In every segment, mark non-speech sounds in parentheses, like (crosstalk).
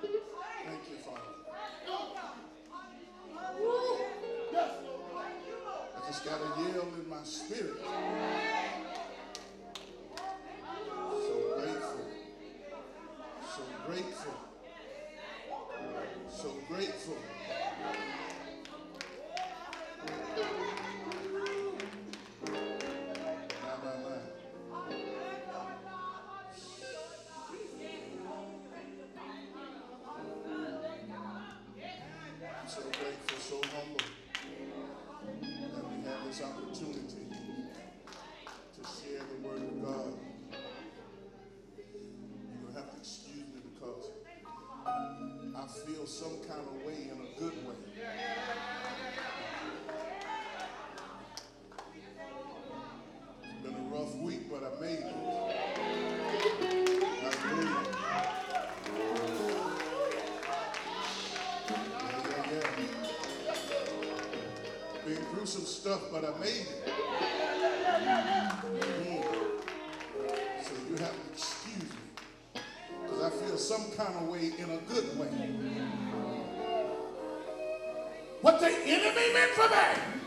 Thank you, Father. I just got a yell in my spirit. So grateful. So grateful. So grateful. Stuff, but I made it. So you have to excuse me. Because I feel some kind of way in a good way. What the enemy meant for bad.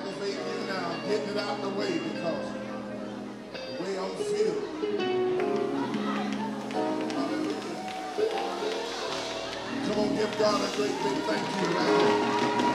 I'm aggravating now. Getting it out of the way because the way I'm feeling. Come on, give God a great big thank you.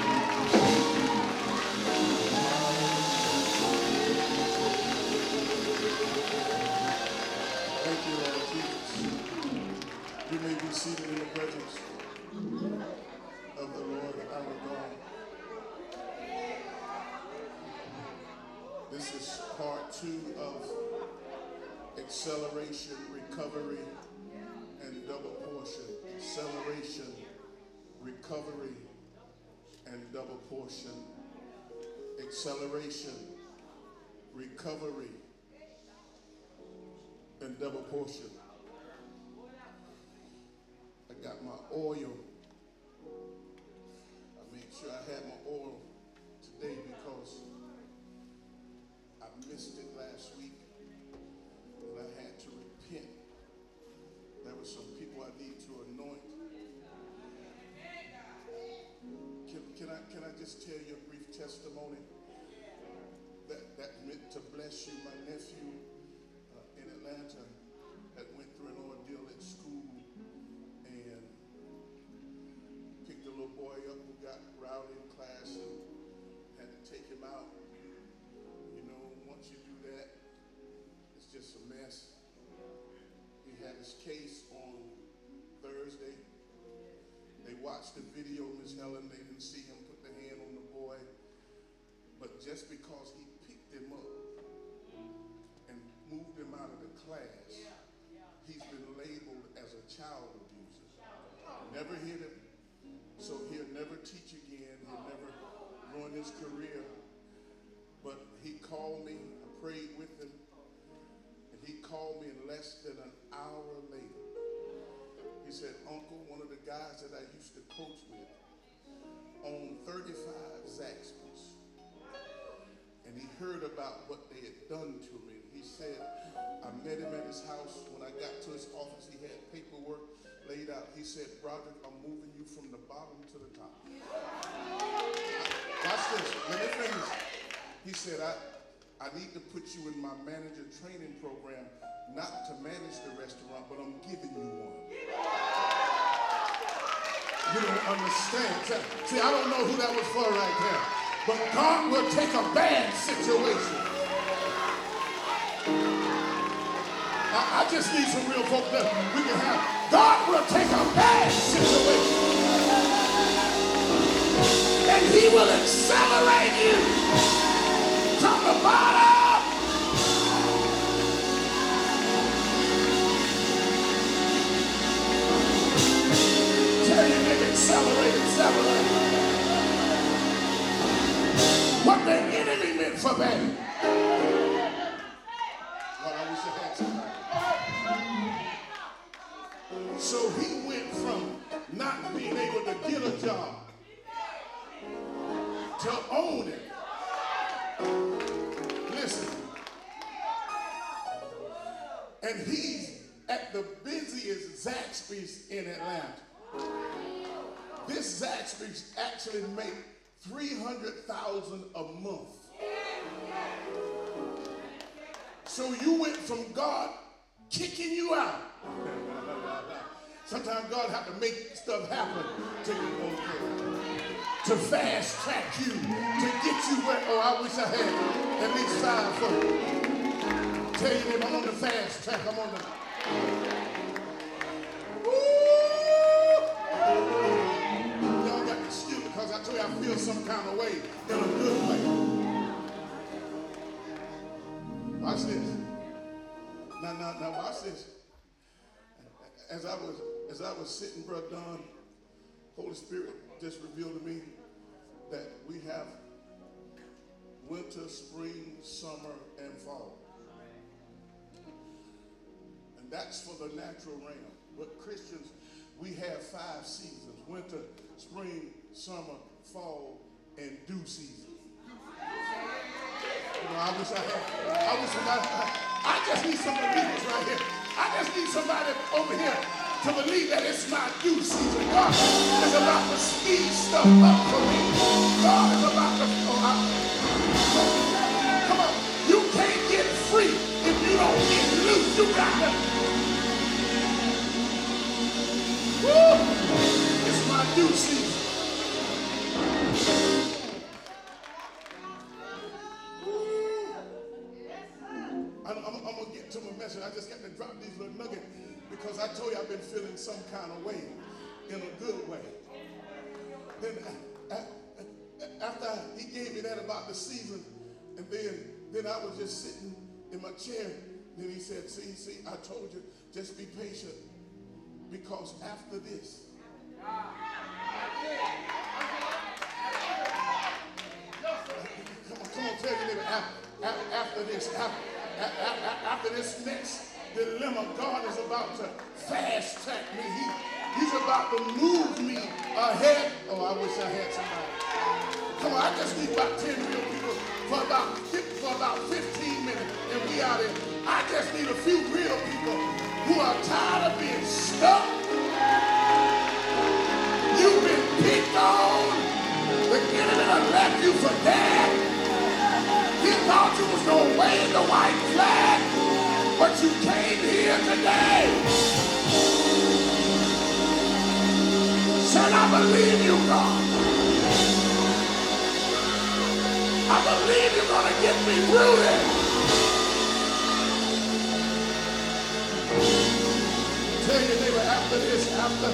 I, can I just tell you a brief testimony that, that meant to bless you? My nephew uh, in Atlanta that went through an ordeal at school and picked a little boy up who got rowdy in class and had to take him out. You know, once you do that, it's just a mess. He had his case on Thursday. They watched the video, Miss Helen. They didn't see him put the hand on the boy. But just because he picked him up and moved him out of the class, he's been labeled as a child abuser. Never hit him, so he'll never teach again. He'll never ruin his career. But he called me, I prayed with him, and he called me less than an hour later. He said, Uncle, one of the guys that I used to coach with owned 35 Zaxby's. And he heard about what they had done to me. He said, I met him at his house. When I got to his office, he had paperwork laid out. He said, Broderick, I'm moving you from the bottom to the top. Watch this. Let me finish. He said, I, I need to put you in my manager training program, not to manage the restaurant, but I'm giving you one. You don't understand. See, I don't know who that was for right there. But God will take a bad situation. I, I just need some real folk that we can have. God will take a bad situation. And he will accelerate you from the bottom. accelerate, accelerate bad. Lord, I wish I had. So he went from not being able to get a job to own it. Listen. And he's at the busiest Zaxby's in Atlanta. This Zaxby's actually make 300,000 a month. So you went from God kicking you out. (laughs) Sometimes God have to make stuff happen to you to fast track you, to get you where, oh, I wish I had at least five foot. Tell you that I'm on the fast track, I'm on the. Kind of way in a good way. Watch this. Now, now, now, watch this. As I was, as I was sitting, Brother Don, Holy Spirit just revealed to me that we have winter, spring, summer, and fall. And that's for the natural realm. But Christians, we have five seasons winter, spring, summer, fall, and due season. You know, I wish I had, I wish somebody, I just need some believers right here. I just need somebody over here to believe that it's my due season. God is about to speed stuff up for me. God is about to, oh, I, come on, you can't get free if you don't get loose. You got to, woo, it's my due season. Because I told you I've been feeling some kind of way in a good way. Then uh, uh, after he gave me that about the season, and then then I was just sitting in my chair. Then he said, "See, see, I told you, just be patient, because after this." Come on, come on, tell neighbor, after, after this, after, after this next dilemma. God is about to fast track me. He, he's about to move me ahead. Oh, I wish I had somebody. Come on, I just need about 10 real people for about, for about 15 minutes and we out here. I just need a few real people who are tired of being stuck. You've been picked on. The enemy done left you for dead. He thought you was to wave the white flag. But you came here today. Said, I believe you, God. I believe you're going to get me through this. Tell your neighbor after this, after.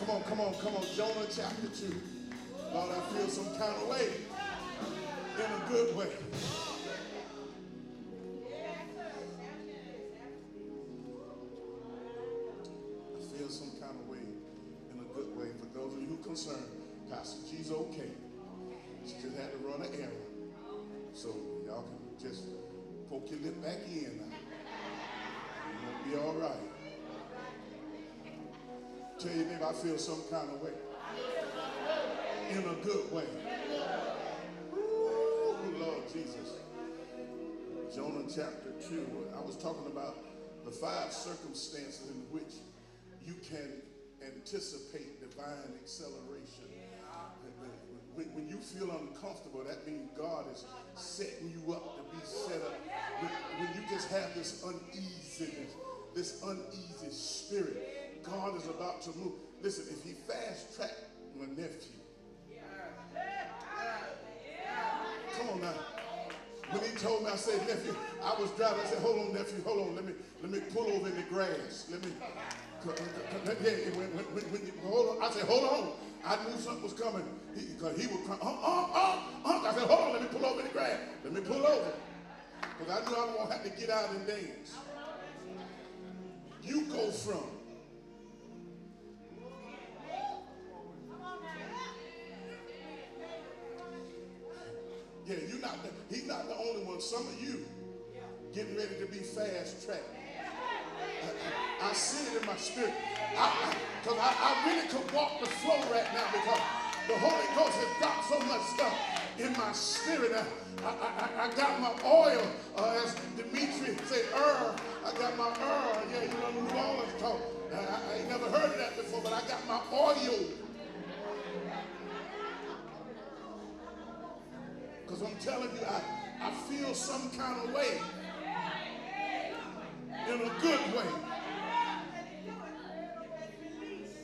Come on, come on, come on. Jonah chapter 2. Lord, I feel some kind of way in a good way. I feel some kind of way in a good way. For those of you concerned, Pastor G's okay. She just had to run an errand. So y'all can just poke your lip back in now. You'll be all right. Tell your neighbor, I feel some kind of way in a good way. Ooh, Lord Jesus. Jonah chapter 2. I was talking about the five circumstances in which you can anticipate divine acceleration. When, you feel uncomfortable, that means God is setting you up to be set up. When, when you just have this uneasiness, this uneasy spirit, God is about to move. Listen, if he fast tracked my nephew, When he told me, I said, nephew, I was driving. I said, hold on, nephew, hold on. Let me let me pull over in the grass. Let me. Yeah, when, when, when, you, hold on. I said, hold on. I knew something was coming. He, cause he would come. Uh, uh, uh, uh. I said, hold on. Let me pull over in the grass. Let me pull over. Because I knew I was going to have to get out and dance. You go from Yeah, you're not the, he's not the only one. Some of you getting ready to be fast tracked. I, I, I see it in my spirit. Because I, I, I, really could walk the flow right now because the Holy Ghost has got so much stuff in my spirit. I, I, I got my oil, uh, as Dimitri said, er. I got my er. Yeah, you know, New Orleans talk. I, I ain't never heard of that before, but I got my oil. Because I'm telling you, I, I feel some kind of way in a good way.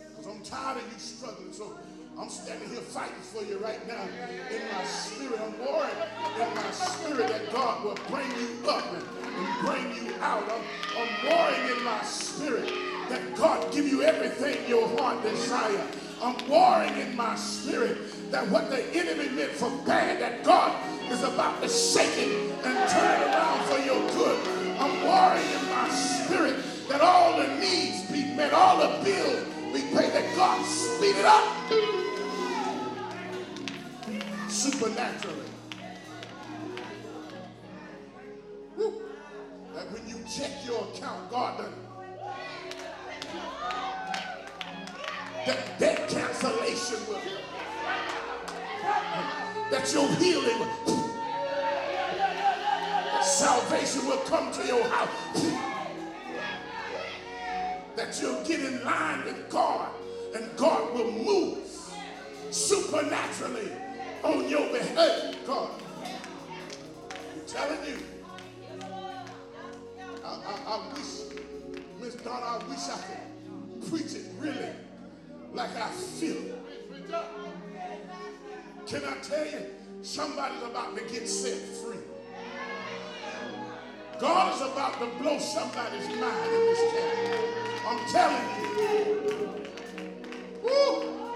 Because I'm tired of you struggling. So I'm standing here fighting for you right now in my spirit. I'm worried in my spirit that God will bring you up and, bring you out. I'm, I'm worrying in my spirit that God give you everything your heart desire. I'm worrying in my spirit that what the enemy meant for bad, is about to shake it and turn it around for your good. I'm worrying in my spirit that all the needs be met, all the bills we pay, that God speed it up supernaturally. Woo. That when you check your account, God done. That debt cancellation will. That your healing will salvation will come to your house. That you'll get in line with God and God will move supernaturally on your behalf. God, I'm telling you. I, I, I wish, Miss Donna, I wish I could preach it really like I feel it. Can I tell you, somebody's about to get set free. God is about to blow somebody's mind in this town. I'm telling you. Woo!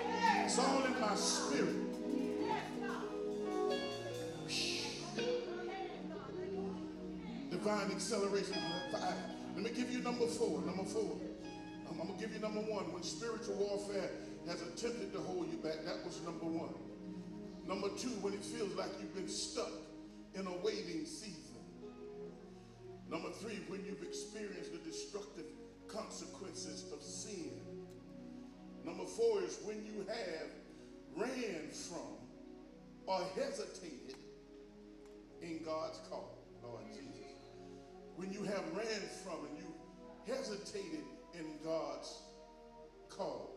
It's all in my spirit. Divine acceleration. Five. Let me give you number four. Number four. I'm, I'm going to give you number one. When spiritual warfare has attempted to hold you back, that was number one. Number two, when it feels like you've been stuck in a waiting season. Number three, when you've experienced the destructive consequences of sin. Number four is when you have ran from or hesitated in God's call, Lord Jesus. When you have ran from and you hesitated in God's call.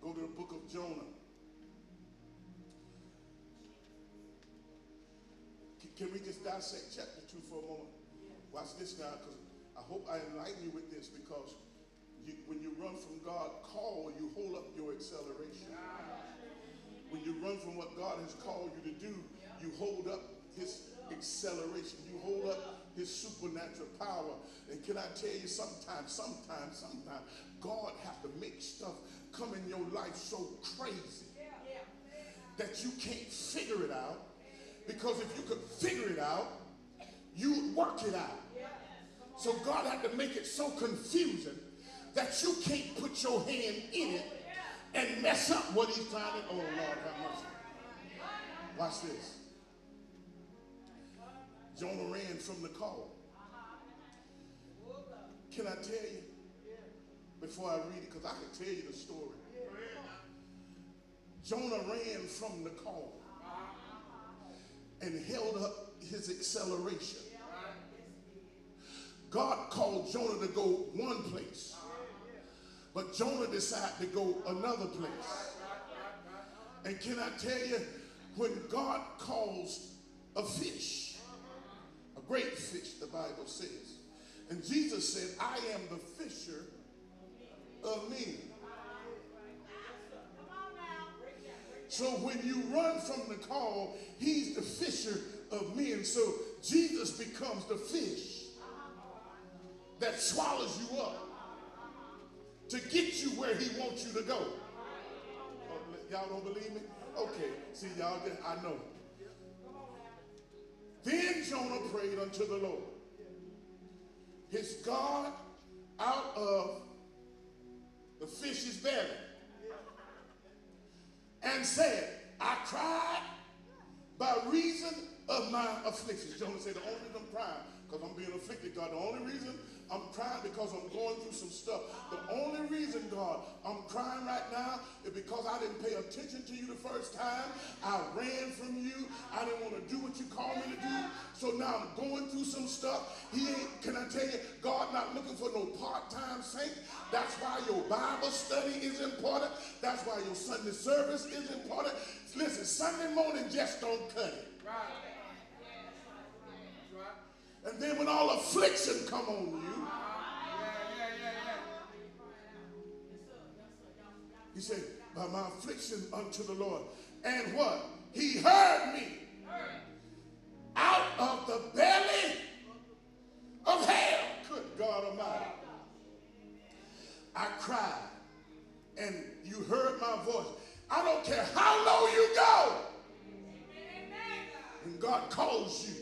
Go to the book of Jonah. Can we just dissect chapter 2 for a moment? Watch this now, because I hope I enlighten you with this, because you, when you run from God call, you hold up your acceleration. When you run from what God has called you to do, you hold up his acceleration. You hold up his supernatural power. And can I tell you, sometimes, sometimes, sometimes, God have to make stuff come in your life so crazy that you can't figure it out because if you could figure it out, you would work it out. So God had to make it so confusing that you can't put your hand in it and mess up what he's trying to. Oh, Lord, have mercy. Watch this. Jonah ran from the call. Can I tell you before I read it? Because I can tell you the story. Jonah ran from the call and held up his acceleration. God called Jonah to go one place, but Jonah decided to go another place. And can I tell you, when God calls a fish, a great fish, the Bible says, and Jesus said, I am the fisher of men. So when you run from the call, he's the fisher of men. So Jesus becomes the fish that swallows you up to get you where he wants you to go. Y'all don't believe me? Okay. See, y'all, I know. Then Jonah prayed unto the Lord, his God out of the fish's belly and said, I cried by reason of my affliction. Jonah said, the only reason I'm crying, because I'm being afflicted, God. The only reason I'm crying because I'm going through some stuff. The only reason, God, I'm crying right now is because I didn't pay attention to you the first time. I ran from you. I didn't want to do what you called me to do. So now I'm going through some stuff. He ain't, can I tell you, God not looking for no part-time saint. That's why your Bible study is important. That's why your Sunday service is important. Listen, Sunday morning just don't cut it. Right. And then when all affliction come on you, he said, by my affliction unto the Lord. And what? He heard me out of the belly of hell. Good God Almighty. I cried and you heard my voice. I don't care how low you go. When God calls you,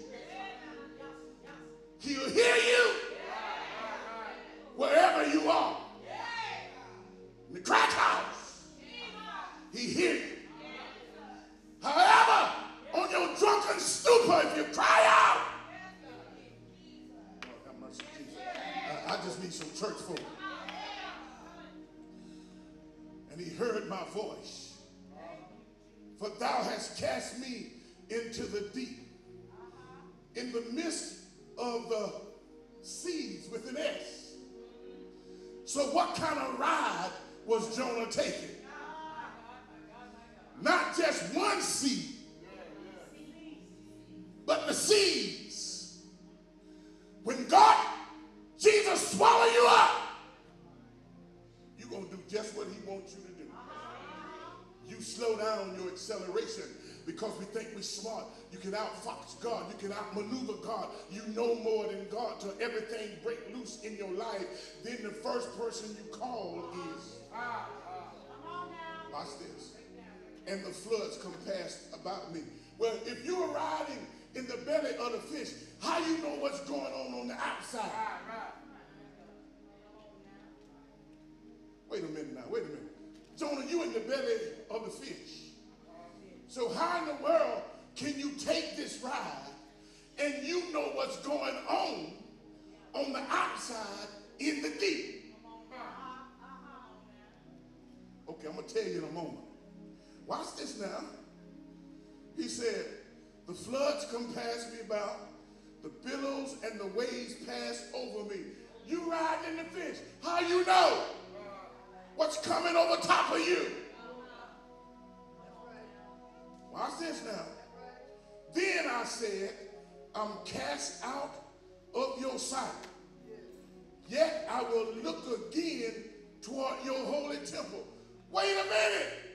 He'll hear you wherever you are. In the crack house, He hear you. However, on your drunken stupor, if you cry out, I, I just need some church folk. And he heard my voice. For thou hast cast me into the deep. In the midst of the seas with an S. So, what kind of ride was Jonah taking? Not just one seed, but the seeds. When God, Jesus, swallow you up, you're going to do just what He wants you to do. You slow down your acceleration because we think we're smart. You can outfox God. You can outmaneuver God. You know more than God till everything break loose in your life. Then the first person you call is. Watch this. And the floods come past about me. Well, if you are riding in the belly of the fish, how you know what's going on on the outside? Wait a minute now. Wait a minute. Jonah, you in the belly of the fish. So how in the world can you take this ride and you know what's going on on the outside in the deep? Okay, I'm going to tell you in a moment. Watch this now. He said, the floods compassed me about, the billows and the waves passed over me. You riding in the fish. How you know what's coming over top of you? Watch this now. Then I said, I'm cast out of your sight. Yet I will look again toward your holy temple. Wait a minute.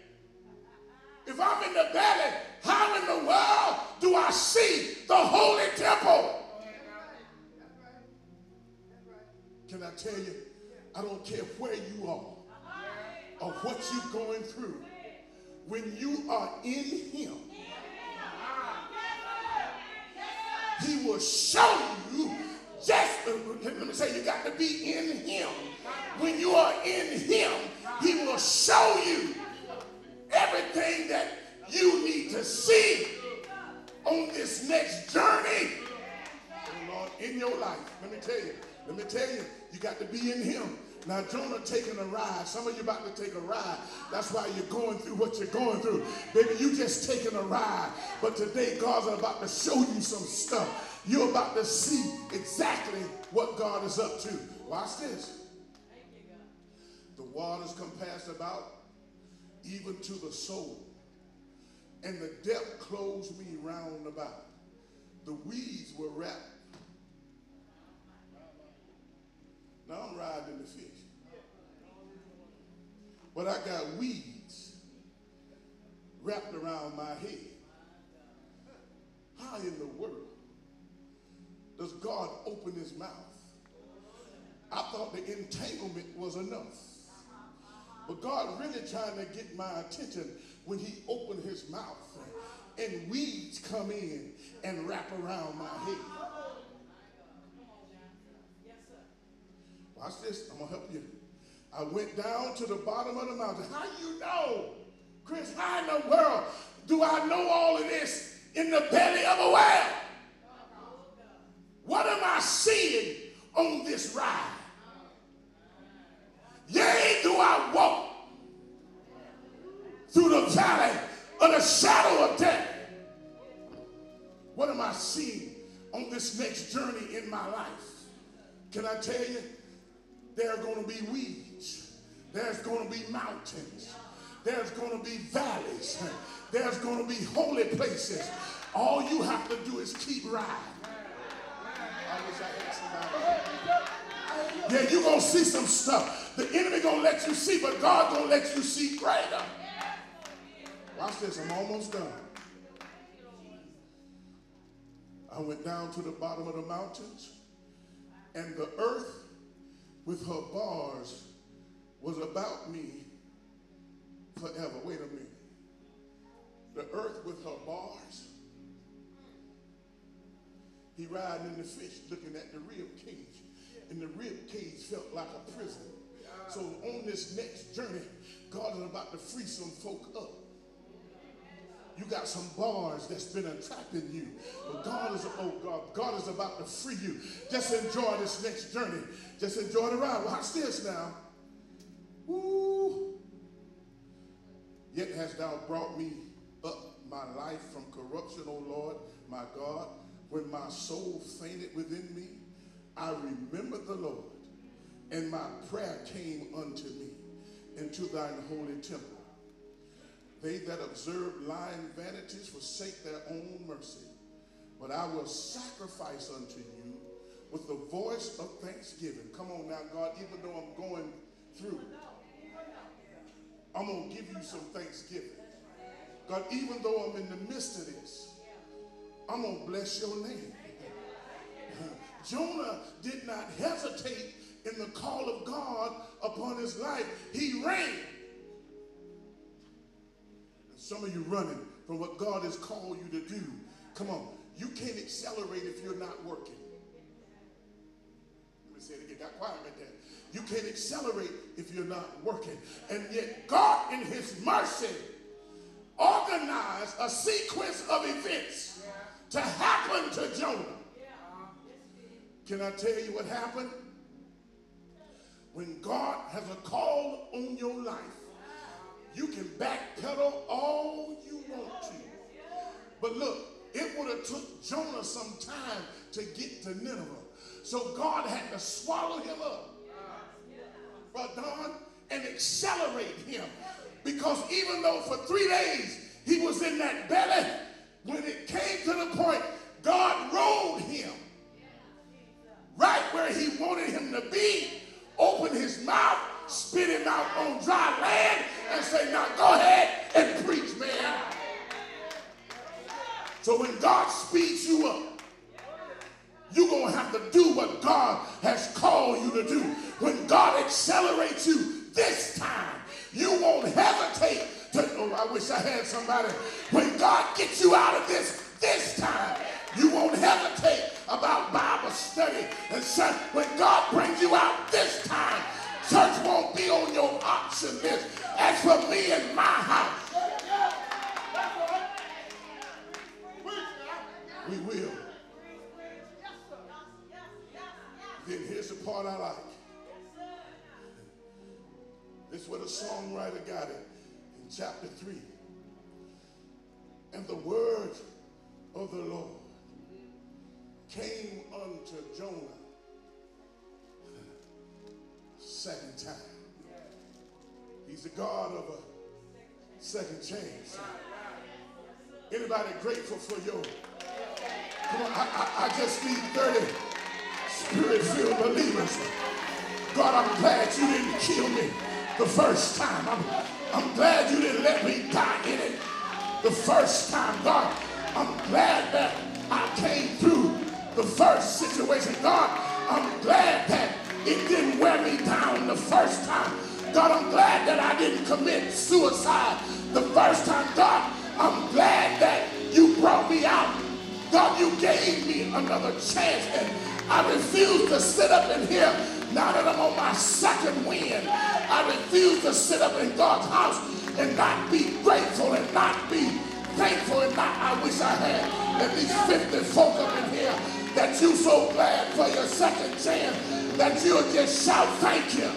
If I'm in the valley, how in the world do I see the holy temple? Can I tell you, I don't care where you are or what you're going through when you are in him, he will show you just, uh, uh, let me say, you got to be in him. When you are in him, he will show you everything that you need to see on this next journey Lord, in your life. Let me tell you, let me tell you, you got to be in him. Now, Jonah taking a ride. Some of you about to take a ride. That's why you're going through what you're going through. Baby, you just taking a ride. But today, God's about to show you some stuff. You're about to see exactly what God is up to. Watch this. The waters come past about even to the soul, and the depth closed me round about. The weeds were wrapped Now I'm riding the fish. But I got weeds wrapped around my head. How in the world does God open his mouth? I thought the entanglement was enough. But God really trying to get my attention when he opened his mouth and weeds come in and wrap around my head. Watch this. I'm going to help you. I went down to the bottom of the mountain. How do you know? Chris, how in the world do I know all of this in the belly of a whale. What am I seeing on this ride? Yea, do I walk through the valley of the shadow of death. What am I seeing on this next journey in my life? Can I tell you? There are going to be weeds. There's going to be mountains. There's going to be valleys. There's going to be holy places. All you have to do is keep riding. I wish I had somebody. Yeah, you're going to see some stuff. The enemy going to let you see, but God going to let you see greater. Watch this, I'm almost done. I went down to the bottom of the mountains, and the earth with her bars was about me forever. Wait a minute. The earth with her bars. He riding in the fish looking at the real cage. And the rib cage felt like a prison. So on this next journey, God is about to free some folk up. You got some bars that's been entrapping you. But God is, oh God, God is about to free you. Just enjoy this next journey. Just enjoy the ride. Watch this now. Woo. Yet hast thou brought me up my life from corruption, O Lord, my God. When my soul fainted within me, I remembered the Lord, and my prayer came unto me into thine holy temple. They that observe lying vanities forsake their own mercy. But I will sacrifice unto you with the voice of thanksgiving. Come on now, God, even though I'm going through, I'm going to give you some thanksgiving. God, even though I'm in the midst of this, I'm going to bless your name. Jonah did not hesitate in the call of God upon his life. He ran. And Some of you running from what God has called you to do. Come on. You can't accelerate if you're not working. Let me say it again. Got quiet right there. You can't accelerate if you're not working. And yet God in his mercy organized a sequence of events to happen to Jonah. Can I tell you what happened? When God has a call on your life, you can backpedal all you want to. But look, it would have took Jonah some time to get to Nineveh. So God had to swallow him up, Brother Don, and accelerate him. Because even though for three days he was in that belly, when it came to the point, God rolled him right where he wanted him to be, open his mouth, spit him out on dry land, and say, now go ahead and preach, man. So when God speeds you up, you're going to have to do what God has called you to do. When God accelerates you this time, you won't hesitate to, oh, I wish I had somebody. When God gets you out of this this time, you won't hesitate about Bible study and such. When God brings you out this time, church won't be on your option list. As for me and my house, we will. Then here's the part I like. This is where the songwriter got it in chapter 3. And the word of the Lord came unto Jonah second time. He's the God of a second chance. Anybody grateful for your? Come on, I, I, I just need 30 spirit-filled believers. God, I'm glad you didn't kill me the first time. I'm, I'm glad you didn't let me die in it the first time. God, I'm glad that I came through the first situation. God, I'm glad that it didn't wear me down the first time. God, I'm glad that I didn't commit suicide the first time. God, I'm glad that you brought me out. God, you gave me another chance. And I refuse to sit up in here now that I'm on my second wind. I refuse to sit up in God's house and not be grateful and not be thankful and not I wish I had at least 50 folk up in that you so glad for your second chance that you'll just shout thank you.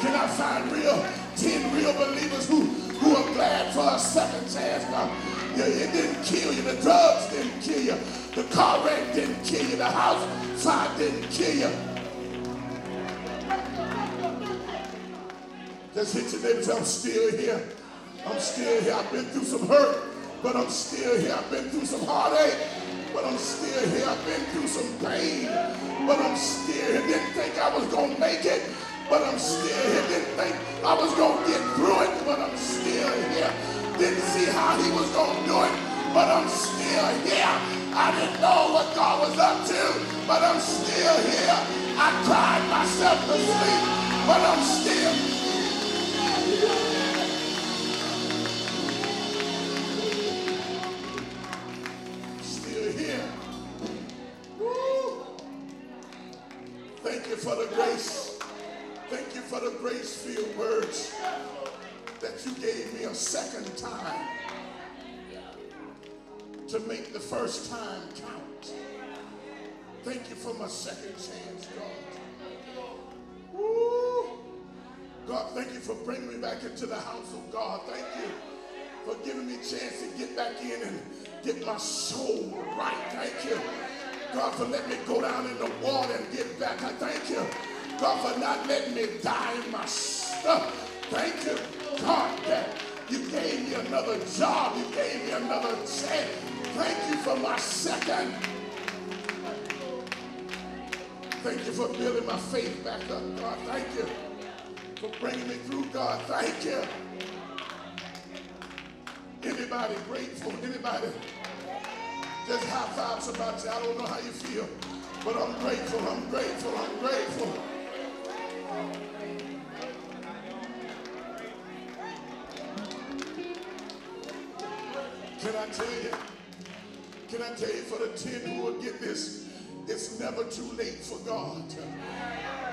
Can I find real 10 real believers who, who are glad for a second chance? Now, it didn't kill you. The drugs didn't kill you. The car wreck didn't kill you. The house fire didn't kill you. Just hit your neighbor I'm still here. I'm still here. I've been through some hurt, but I'm still here. I've been through some heartache, but I'm still here. I've been through some pain, but I'm still here. Didn't think I was going to make it, but I'm still here. Didn't think I was going to get through it, but I'm still here. Didn't see how he was going to do it, but I'm still here. I didn't know what God was up to, but I'm still here. I cried myself to sleep, but I'm still Here. Woo. Thank you for the grace. Thank you for the grace-filled words that you gave me a second time to make the first time count. Thank you for my second chance, God. Woo. God, thank you for bringing me back into the house of God. Thank you for giving me a chance to get back in and get my soul right. Thank you. God, for letting me go down in the water and get back. I thank you. God, for not letting me die in my stuff. Thank you, God, that you gave me another job. You gave me another chance. Thank you for my second. Thank you for building my faith back up, God. Thank you for bringing me through, God. Thank you. Anybody grateful? Anybody just high five somebody say, I don't know how you feel, but I'm grateful, I'm grateful, I'm grateful. Can I tell you? Can I tell you for the 10 who will get this? It's never too late for God.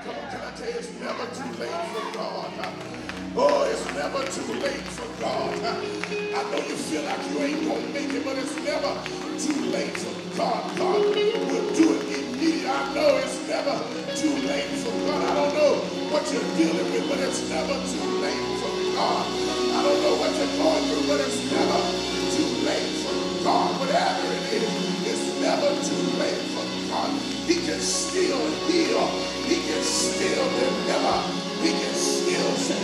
Come on, can I tell you, it's never too late for God. Oh, it's never too late for God. I know you feel like you ain't gonna make it, but it's never too late for God. God will do it immediately. I know it's never too late for God. I don't know what you're dealing with, but it's never too late for God. I don't know what you're going through, but it's never too late for God. Whatever it is, it's never too late for God. He can still heal. He can still deliver. He can still say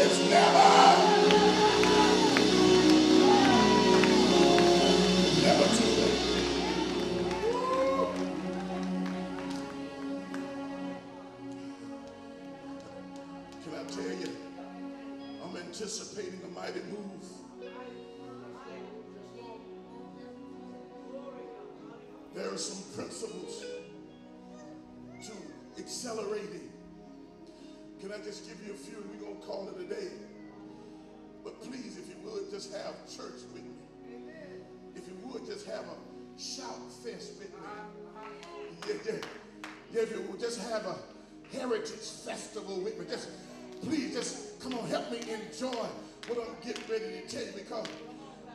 accelerating. Can I just give you a few? We're going to call it a day. But please, if you would, just have church with me. If you would, just have a shout fest with me. Yeah, yeah. Yeah, if you would, just have a heritage festival with me. Just, please, just come on, help me enjoy what I'm getting ready to tell you because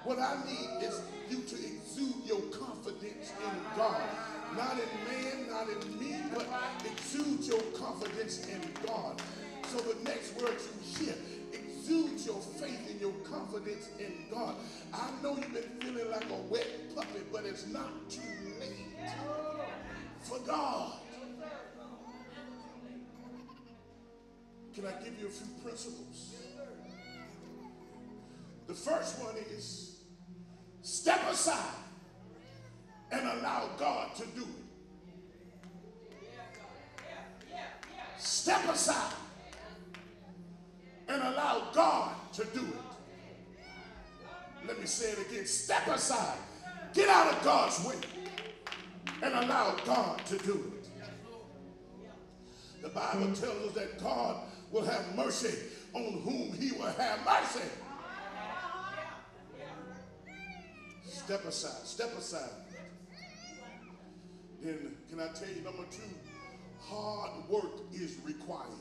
what I need is you to exude your confidence in God. Not in man, not in me, but exude your confidence in God. So the next word you hear, exude your faith and your confidence in God. I know you've been feeling like a wet puppy, but it's not too late for God. Can I give you a few principles? The first one is step aside and allow God to do it. Step aside and allow God to do it. Let me say it again. Step aside. Get out of God's way and allow God to do it. The Bible tells us that God will have mercy on whom he will have mercy. Step aside, step aside. Then, can I tell you, number two, hard work is required.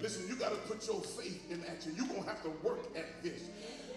Listen, you got to put your faith in action. You're going to have to work at this.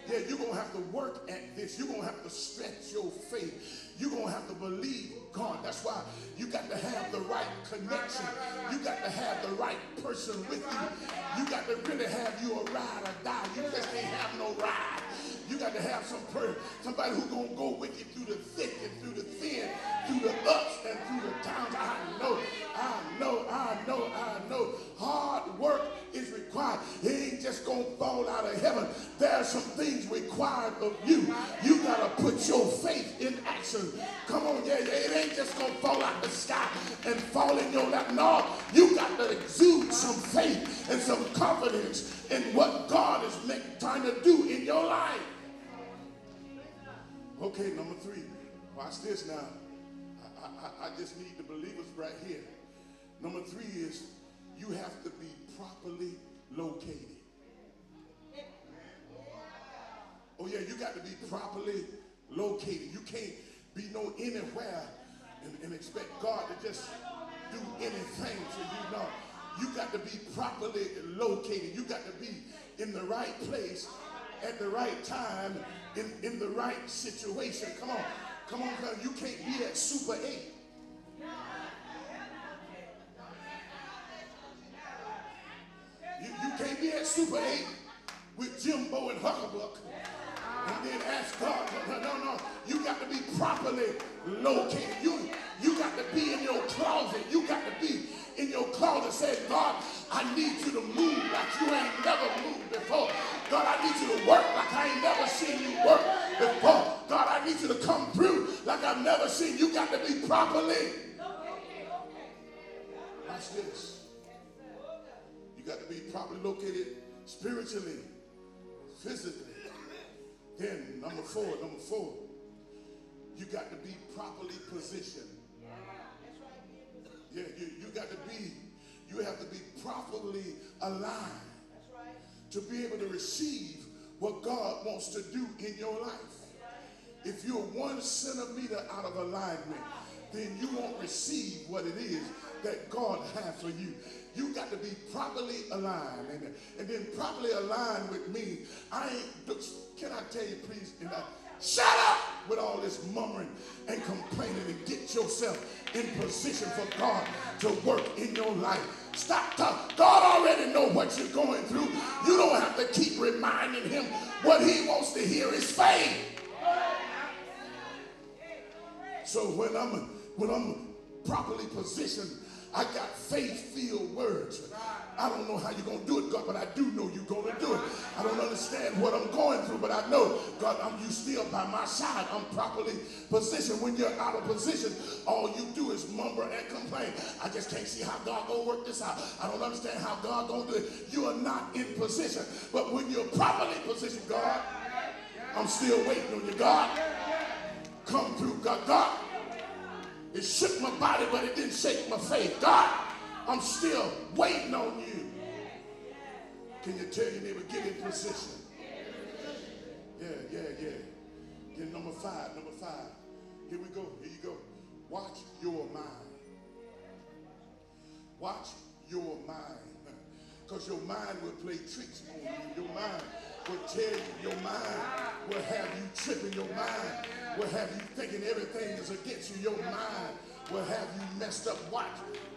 Yeah, you're going to have to work at this. You're going to have to stretch your faith. You're going to have to believe God. That's why you got to have the right connection. You got to have the right person with you. You got to really have you a ride or die. You just can't have no ride. You got to have some prayer. somebody who's going to go with you through the thick and through the thin, through the ups and through the downs. I know, I know, I know, I know. Hard work is required. It ain't just going to fall out of heaven. There are some things required of you. You got to put your faith in action. Come on, yeah. It ain't just going to fall out the sky and fall in your lap. No, you got to exude some faith and some confidence in what God is make, trying to do in your life. Okay, number three. Watch this now. I, I, I just need the believers right here. Number three is you have to be properly located. Oh yeah, you got to be properly located. You can't be no anywhere and, and expect God to just do anything for you. No, you got to be properly located. You got to be in the right place at the right time in, in the right situation. Come on. Come on, brother. You can't be at Super 8. You, you can't be at Super 8 with Jimbo and Huckabuck and then ask God. No, no, no. You got to be properly located. You, you got to be in your closet. You got to be in your closet saying, God, I need you to move like you ain't never moved before. God, I need you to work like I ain't never seen you work before. God, I need you to come through like I've never seen. You got to be properly. Watch this. Be properly located spiritually, physically. Then number four, number four, you got to be properly positioned. Yeah, you, you got to be, you have to be properly aligned to be able to receive what God wants to do in your life. If you're one centimeter out of alignment, then you won't receive what it is that God has for you. You got to be properly aligned. And, then properly aligned with me. I ain't, can I tell you please, and I, shut up with all this murmuring and complaining and get yourself in position for God to work in your life. Stop talking. God already know what you're going through. You don't have to keep reminding him what he wants to hear is faith. So when I'm when I'm properly positioned, I got faith-filled words. I don't know how you're going to do it, God, but I do know you're going to do it. I don't understand what I'm going through, but I know, God, I'm you still by my side. I'm properly positioned. When you're out of position, all you do is mumble and complain. I just can't see how God going to work this out. I don't understand how God going to do it. You are not in position. But when you're properly positioned, God, I'm still waiting on you, God. Come through, God. God, it shook my body, but it didn't shake my faith. God, I'm still waiting on you. Can you tell your neighbor, get in position? Yeah, yeah, yeah. Then number five, number five. Here we go, here you go. Watch your mind. Watch your mind. Because your mind will play tricks on you. Your mind will tell you. Your mind will have you tripping. Your mind will have you thinking everything is against you. Your mind will have you messed up. Watch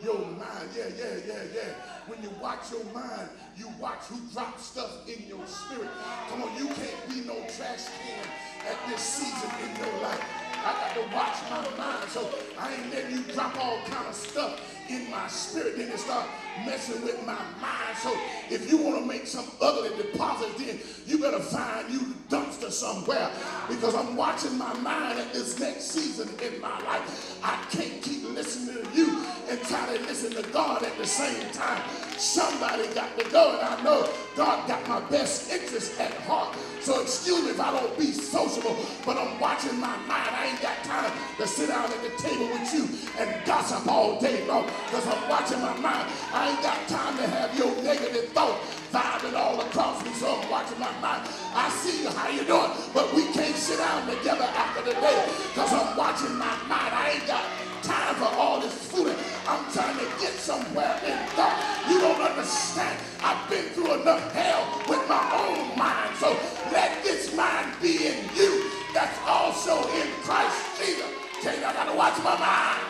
your mind. Yeah, yeah, yeah, yeah. When you watch your mind, you watch who drops stuff in your spirit. Come on, you can't be no trash can at this season in your life. I got to watch my mind so I ain't letting you drop all kind of stuff in my spirit. Then it start messing with my mind. So if you want to make some ugly deposits, then you better find you dumpster somewhere because I'm watching my mind at this next season in my life. I can't keep listening to you and try to listen to God at the same time. Somebody got to go, and I know God got my best interest at heart. So excuse me if I don't be sociable, but I'm watching my mind. I ain't got time to sit down at the table with you and gossip all day long because I'm watching my mind. I ain't got time to have your negative thoughts vibing all across me, so I'm watching my mind. I see you, how you doing? But we can't sit down together after the day because I'm watching my mind. I ain't got Tired time for all this fooling. I'm trying to get somewhere in God. You don't understand. I've been through enough hell with my own mind. So let this mind be in you that's also in Christ Jesus. Tell you, I gotta watch my mind.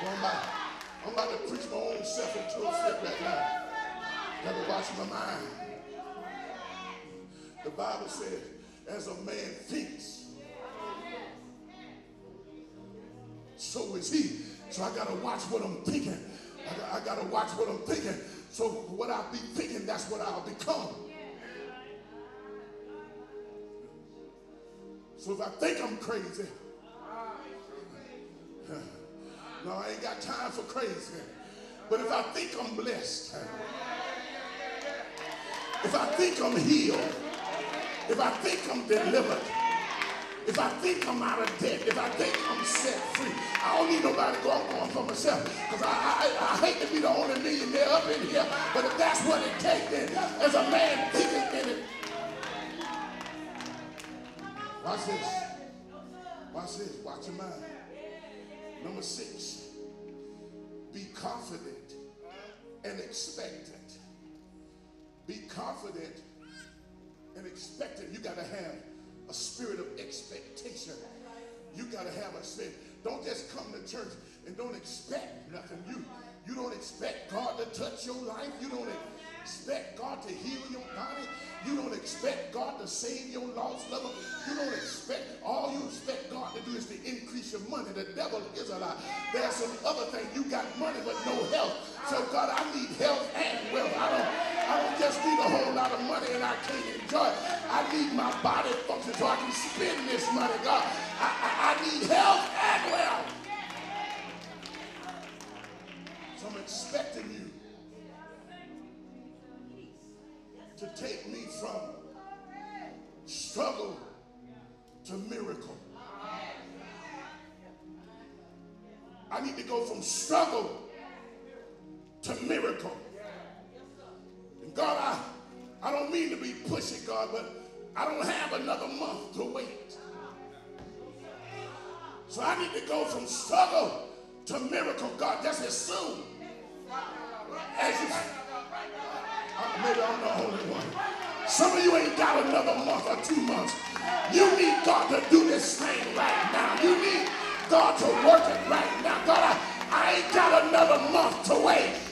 I'm, about, I'm about to preach my own self into a fit right now. Gotta watch my mind. The Bible says, as a man thinks, so is he. So I gotta watch what I'm thinking. I, got, to watch what I'm thinking. So what I be thinking, that's what I'll become. So if I think I'm crazy, (laughs) no, I ain't got time for crazy. But if I think I'm blessed, if I think I'm healed, if I think I'm delivered, if I think I'm out of debt, if I think I'm set free, I don't need nobody going for myself. Because I, I, I hate to be the only millionaire up in here, but if that's what it takes, then as a man thinking in it. Watch this. Watch this. Watch your mind. Number six, be confident and expectant. Be confident and expectant. You got to have a spirit of expectation. You got to have a spirit. Don't just come to church and don't expect nothing. You you don't expect God to touch your life. You don't expect God to heal your body. You don't expect God to save your lost lover. You don't expect, all you expect God to do is to increase your money. The devil is a lie. There's some other thing. You got money but no health. So God, I need health and wealth. I don't, I don't just need a whole lot of money and I can't enjoy it. I need my body function so I can spend this money. God, I, I, I need health and wealth. So I'm expecting you to take me from struggle to miracle. I need to go from struggle to miracle. And God, I, I don't mean to be pushy, God, but I don't have another month to wait. So I need to go from struggle to miracle, God, just as soon as you. Maybe I'm the only one. Some of you ain't got another month or two months. You need God to do this thing right now. You need God to work it right now. God, I, I ain't got another month to wait.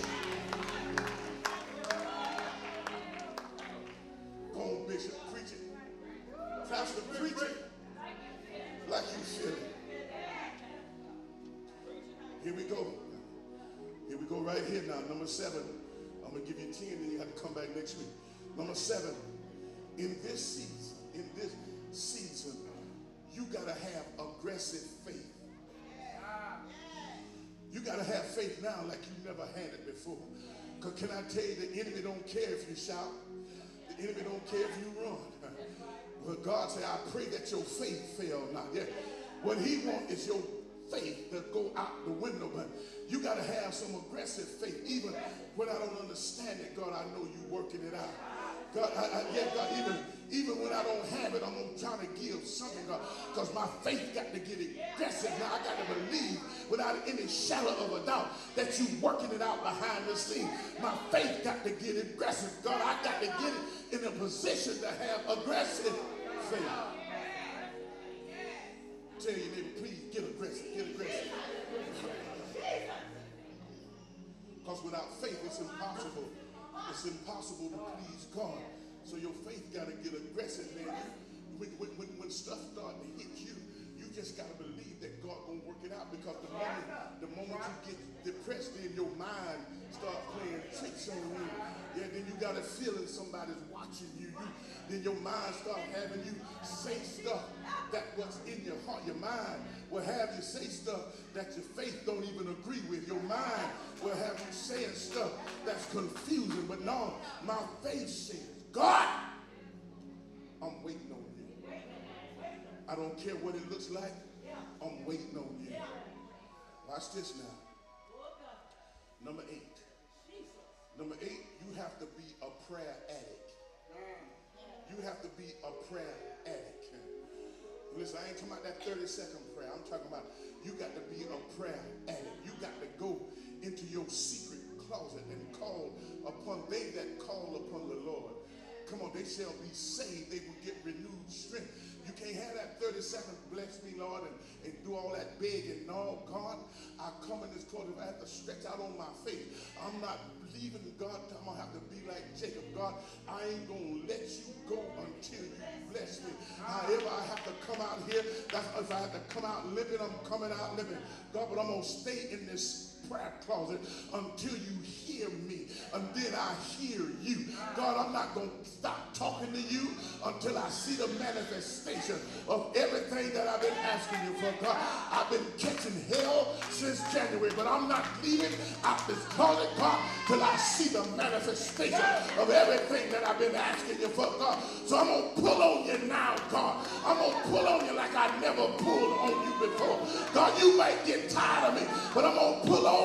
Back next week. Number seven, in this season, in this season, you got to have aggressive faith. You got to have faith now like you never had it before. Because can I tell you, the enemy don't care if you shout. The enemy don't care if you run. But God said, I pray that your faith fail not. Yeah. What he wants is your faith to go out the window, but you got to have some aggressive faith. Even when I don't understand it, God, I know you working it out. God, I, I, yeah, God, even, even when I don't have it, I'm going to try to give something, God, because my faith got to get aggressive. Now I got to believe without any shadow of a doubt that you working it out behind the scene. My faith got to get aggressive. God, I got to get it in a position to have aggressive faith. Tell your neighbor, please get aggressive, get aggressive. Because without faith, it's impossible. It's impossible to please God. So your faith got to get aggressive, man. When, when, when, stuff starts to hit you, you just got to believe that God gonna work it out. Because the moment, the moment you get depressed, then your mind start playing tricks on you. Yeah, got a feeling somebody's watching you. you. Then your mind start having you say stuff that what's in your heart. Your mind will have you say stuff that your faith don't even agree with. Your mind will have you saying stuff that's confusing. But no, my faith says, God, I'm waiting on you. I don't care what it looks like. I'm waiting on you. Watch this now. Number eight. Number eight, you have to be a prayer addict. Mm. You have to be a prayer addict. Listen, I ain't talking about that 30 second prayer. I'm talking about you got to be a prayer addict. You got to go into your secret closet and call upon they that call upon the Lord. Come on, they shall be saved. They will get renewed strength. You can't have that 37, bless me, Lord, and, and do all that big and no, God, I come in this court if I have to stretch out on my faith. I'm not believing God. I'm gonna have to be like Jacob. God, I ain't gonna let you go until you bless me. However, I have to come out here. That's if I have to come out living, I'm coming out living. God, but I'm gonna stay in this prayer closet until you hear me. And then I hear you. God, I'm not going to stop talking to you until I see the manifestation of everything that I've been asking you for. God, I've been catching hell since January, but I'm not leaving out this closet, God, till I see the manifestation of everything that I've been asking you for, God. So I'm going to pull on you now, God. I'm going to pull on you like I never pulled on you before. God, you might get tired of me, but I'm going to pull on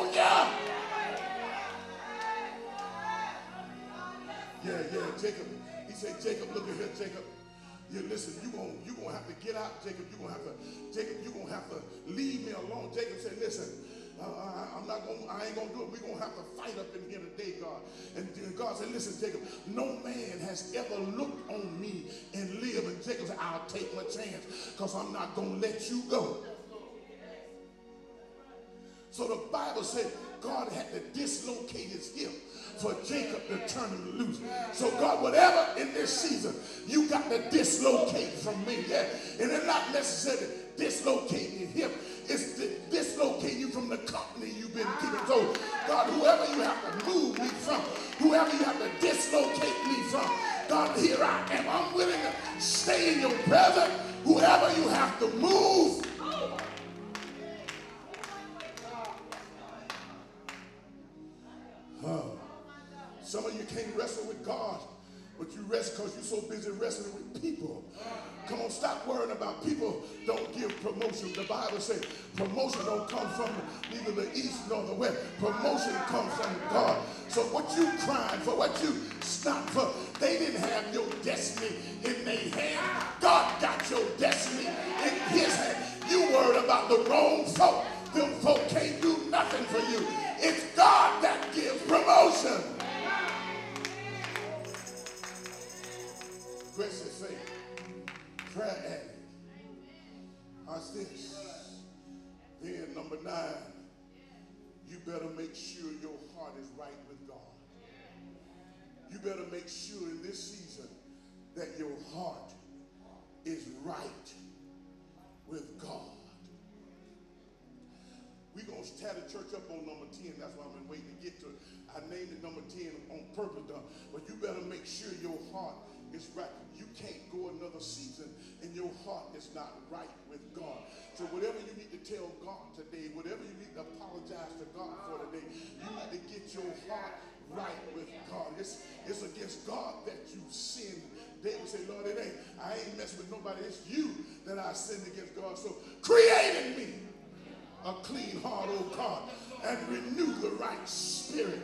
Yeah, yeah, Jacob. He said, Jacob, look at here, Jacob. You listen, you're gonna you gonna have to get out, Jacob. You're gonna have to, Jacob, you're gonna have to leave me alone. Jacob said, listen, uh, I, am not gonna, I ain't gonna do it. We're gonna have to fight up in here today, God. And, and God said, listen, Jacob, no man has ever looked on me and lived. And Jacob said, I'll take my chance because I'm not gonna let you go. So the Bible said God had to dislocate his hip for Jacob to turn him loose. So God, whatever in this season, you got to dislocate from me. Yeah? And it's not necessarily dislocating your hip. It's to dislocate you from the company you've been keeping. So God, whoever you have to move me from, whoever you have to dislocate me from, God, here I am. I'm willing to stay in your presence. Whoever you have to move, Some of you can't wrestle with God, but you rest because you're so busy wrestling with people. Come on, stop worrying about people. Don't give promotion. The Bible says promotion don't come from neither the east nor the west. Promotion comes from God. So what you crying for, what you snot for, they didn't have your destiny in their hand. God got your destiny in his hand. You worried about the wrong folk. Them folk can't do nothing for you. It's God that gives promotion. Grace and faith. Prayer addict. Watch this. Then number nine, you better make sure your heart is right with God. You better make sure in this season that your heart is right with God. We're going to tear the church up on number 10. That's why I've been waiting to get to it. I named it number 10 on purpose, but you better make sure your heart is right. You can't go another season and your heart is not right with God. So whatever you need to tell God today, whatever you need to apologize to God for today, you need to get your heart right with God. It's, it's against God that you sin. David said, Lord, it ain't. I ain't messing with nobody. It's you that I sinned against God. So create in me a clean heart, oh God, and renew the right spirit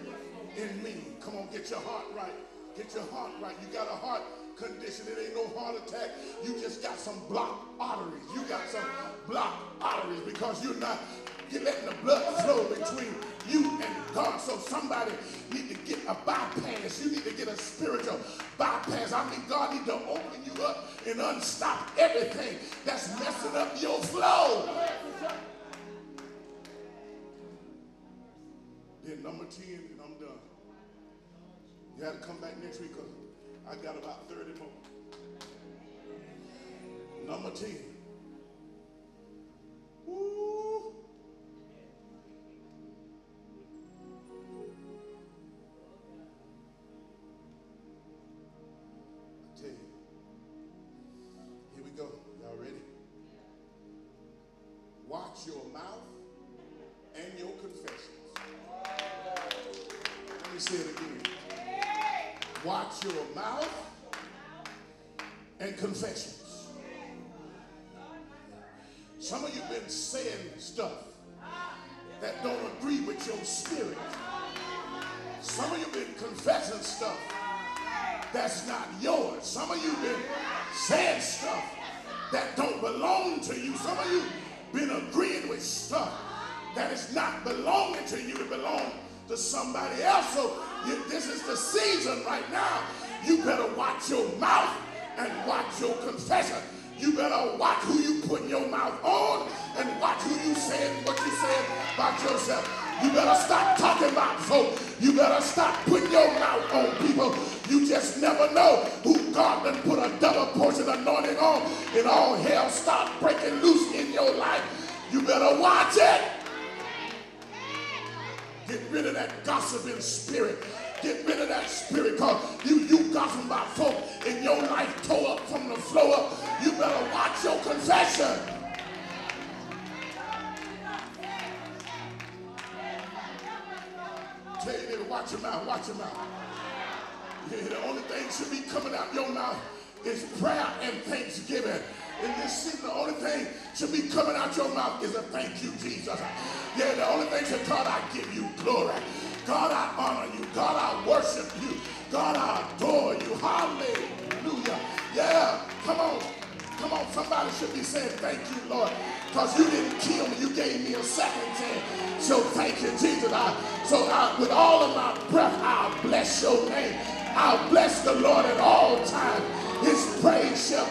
in me. Come on, get your heart right. Get your heart right. You got a heart condition. It ain't no heart attack. You just got some blocked arteries. You got some blocked arteries because you're not you're letting the blood flow between you and God. So somebody need to get a bypass. You need to get a spiritual bypass. I mean, God need to open you up and unstop everything that's messing up your flow. Then number 10, and I'm done. You got to come back next week because I got about 30 more. Number 10. Woo. Mouth and confessions. Some of you been saying stuff that don't agree with your spirit. Some of you been confessing stuff that's not yours. Some of you been saying stuff that don't belong to you. Some of you been agreeing with stuff that is not belonging to you. It belongs to somebody else. So you, this is the season right now. You better watch your mouth and watch your confession. You better watch who you put your mouth on and watch who you saying what you said about yourself. You better stop talking about folk. You better stop putting your mouth on people. You just never know who God done put a double portion anointing on and all hell start breaking loose in your life. You better watch it. Get rid of that gossiping spirit. Get rid of that spirit because you, you gossip about folk in your life tore up from the floor up. You better watch your confession. Tell you neighbor, watch your mouth, watch your mouth. Yeah, the only thing should be coming out your mouth is prayer and thanksgiving. In this season, the only thing should be coming out your mouth is a thank you, Jesus. Yeah, the only thing should God, I give you glory. God, I honor you. God, I worship you. God, I adore you. Hallelujah. Yeah, come on. Come on, somebody should be saying thank you, Lord. Because you didn't kill me. You gave me a second chance. So thank you, Jesus. I, so I, with all of my breath, I'll bless your name. I'll bless the Lord at all times. His praise shall.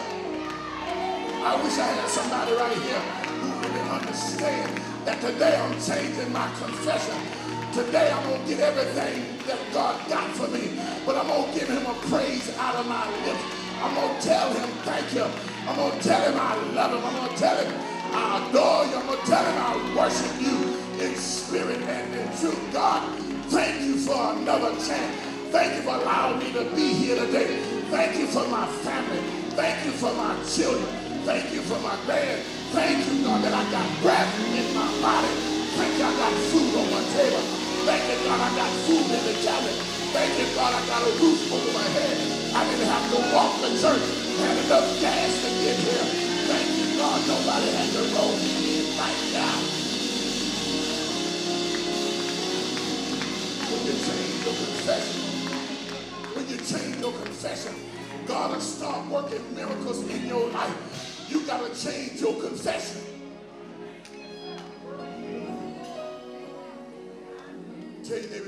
I wish I had somebody right here who really understand that today I'm changing my confession. Today I'm going to get everything that God got for me. But I'm going to give him a praise out of my lips. I'm going to tell him thank you. I'm going to tell him I love him. I'm going to tell him I adore you. I'm going to tell him I worship you in spirit and in truth. God, thank you for another chance. Thank you for allowing me to be here today. Thank you for my family. Thank you for my children. Thank you for my dad. Thank you, God, that I got breath in my body. Thank you, I got food on my table. Thank you, God, I got food in the cabinet. Thank you, God, I got a roof over my head. I didn't have to walk to church. Had enough gas to get here. Thank you, God, nobody had to roll me in right now. When you change your confession, when you change your confession, God will start working miracles in your life you got to change your confession.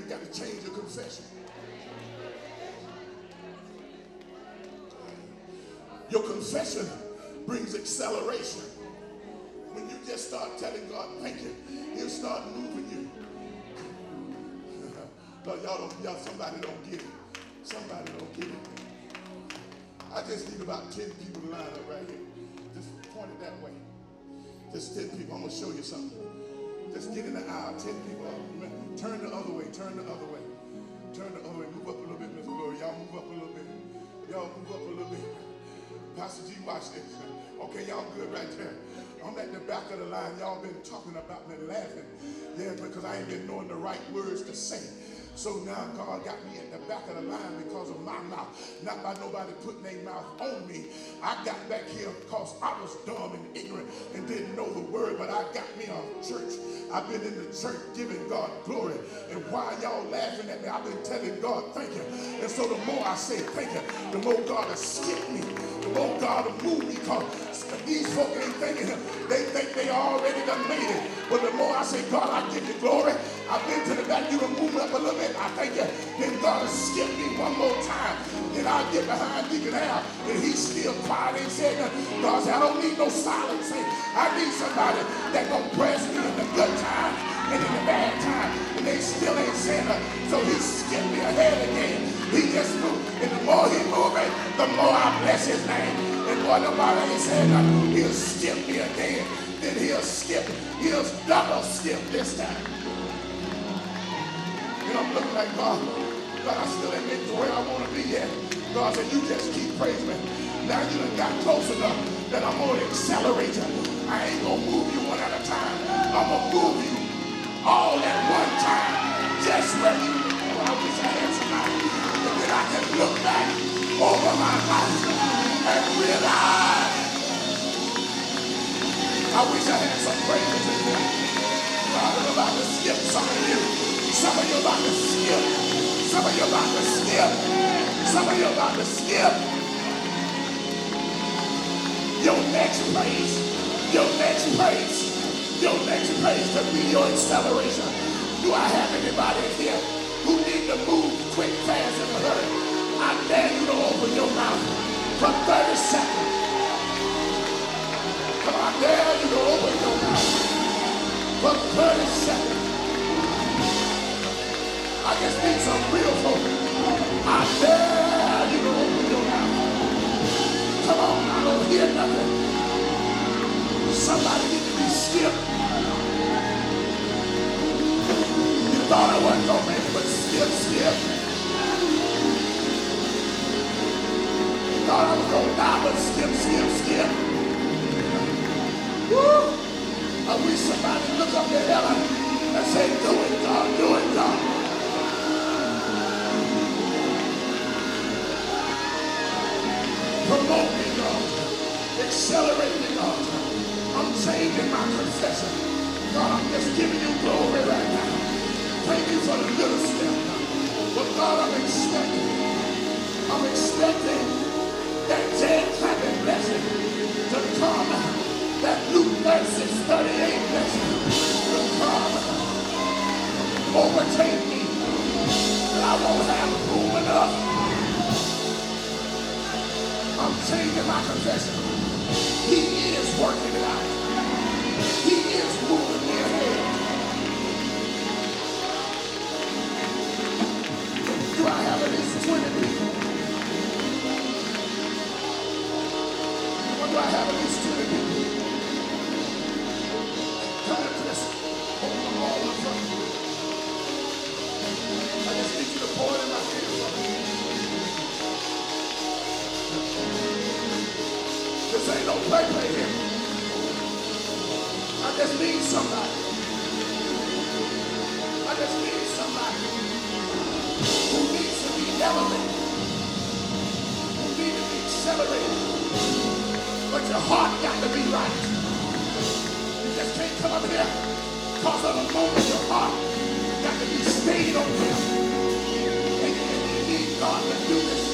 Got to change your confession. Your confession brings acceleration. When you just start telling God, thank you, he'll start moving you. (laughs) Lord, y'all don't, y'all, somebody don't get it. Somebody don't get it. I just need about 10 people to line up right here Just point it that way. Just 10 people. I'm going to show you something. Just get in the aisle. 10 people. Turn the other way. Turn the other way. Turn the other way. Move up a little bit, Miss Glory. Y'all move up a little bit. Y'all move up a little bit. Pastor G, watch this. Okay, y'all good right there. I'm at the back of the line. Y'all been talking about me laughing. Yeah, because I ain't been knowing the right words to say. So now God got me at the back of the line because of my mouth, not by nobody putting their mouth on me. I got back here because I was dumb and ignorant and didn't know the word, but I got me a church. I've been in the church giving God glory. And why y'all laughing at me, I've been telling God thank you. And so the more I say thank you, the more God will skip me. More God will move me because these folk ain't thinking they think they already done made it. But the more I say, God, I give you glory. I've been to the back, you done move up a little bit. I thank you. Then God will skip me one more time. Then I'll get behind Deacon Al. And he's still quiet. Saying nothing. God said, I don't need no silence. I need somebody that gonna press me in the good time and in the bad time. And they still ain't saying. So he skipped me ahead again. He just moved. And the more he moving, the more I bless his name. And boy, nobody saying nothing. He'll skip me again. Then he'll skip. He'll double skip this time. And I'm looking like, God, God, I still ain't made to where I want to be yet. God said, you just keep praising me. Now you done got close enough that I'm going to accelerate you. I ain't going to move you one at a time. I'm going to move you all at one time. Just where you oh, I wish I had somebody. I can look back over my life and realize I wish I had some praises in here. God, I'm about to skip some of you. Some of you about to skip. Some of you about to skip. Some of you about to skip. Your next praise, your next praise, your next praise to be your acceleration. Do I have anybody here who need to move quick, fast, and hurry? I dare you to open your mouth for 30 seconds. Come on, I dare you to open your mouth for 30 seconds. I just need some real folk. I dare you to open your mouth. Come on, I don't hear nothing. Somebody need to be still. Thought I gonna make it, but still. You thought I was gonna die, but skip, skip, skip. Woo! I wish somebody look up to heaven and say, do it, God, do it, God. Promote me, God. Accelerate me, God. I'm changing my confession. God, I'm just giving you glory right now. You for the little step. But God, I'm expecting. I'm expecting that Jan clapping blessing to come. That Luke 36, 38 blessing to come. Overtake me. And I won't have room enough. I'm changing my confession. He is working it out. He is moving I just need somebody. I just need somebody elevated, who needs to be accelerated. But your heart got to be right. You just can't come up here because of the moment your heart got to be stayed on him. You, and you need God to do this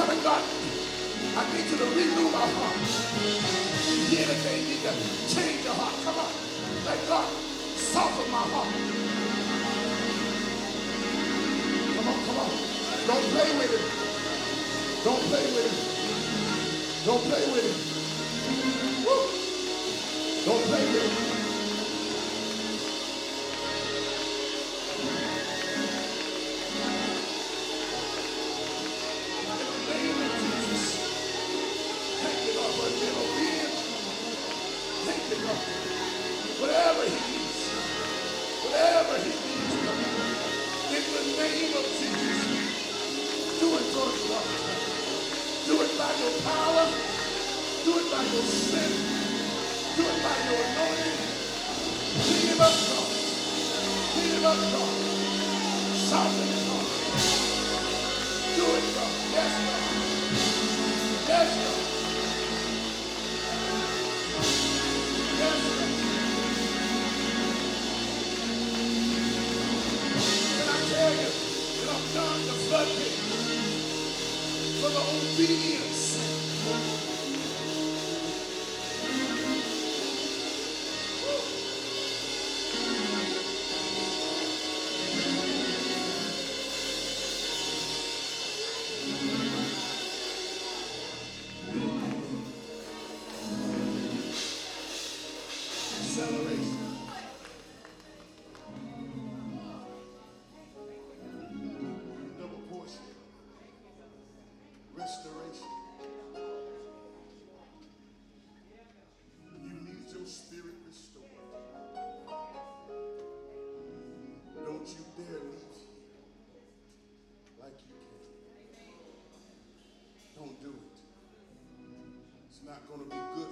Father God, I need you to renew my heart. Yeah, day, need to change your heart. Come on. Thank God. Soften my heart. Come on, come on. Don't play with it. Don't play with it. Don't play with it. Woo. Don't play with it. Going to be good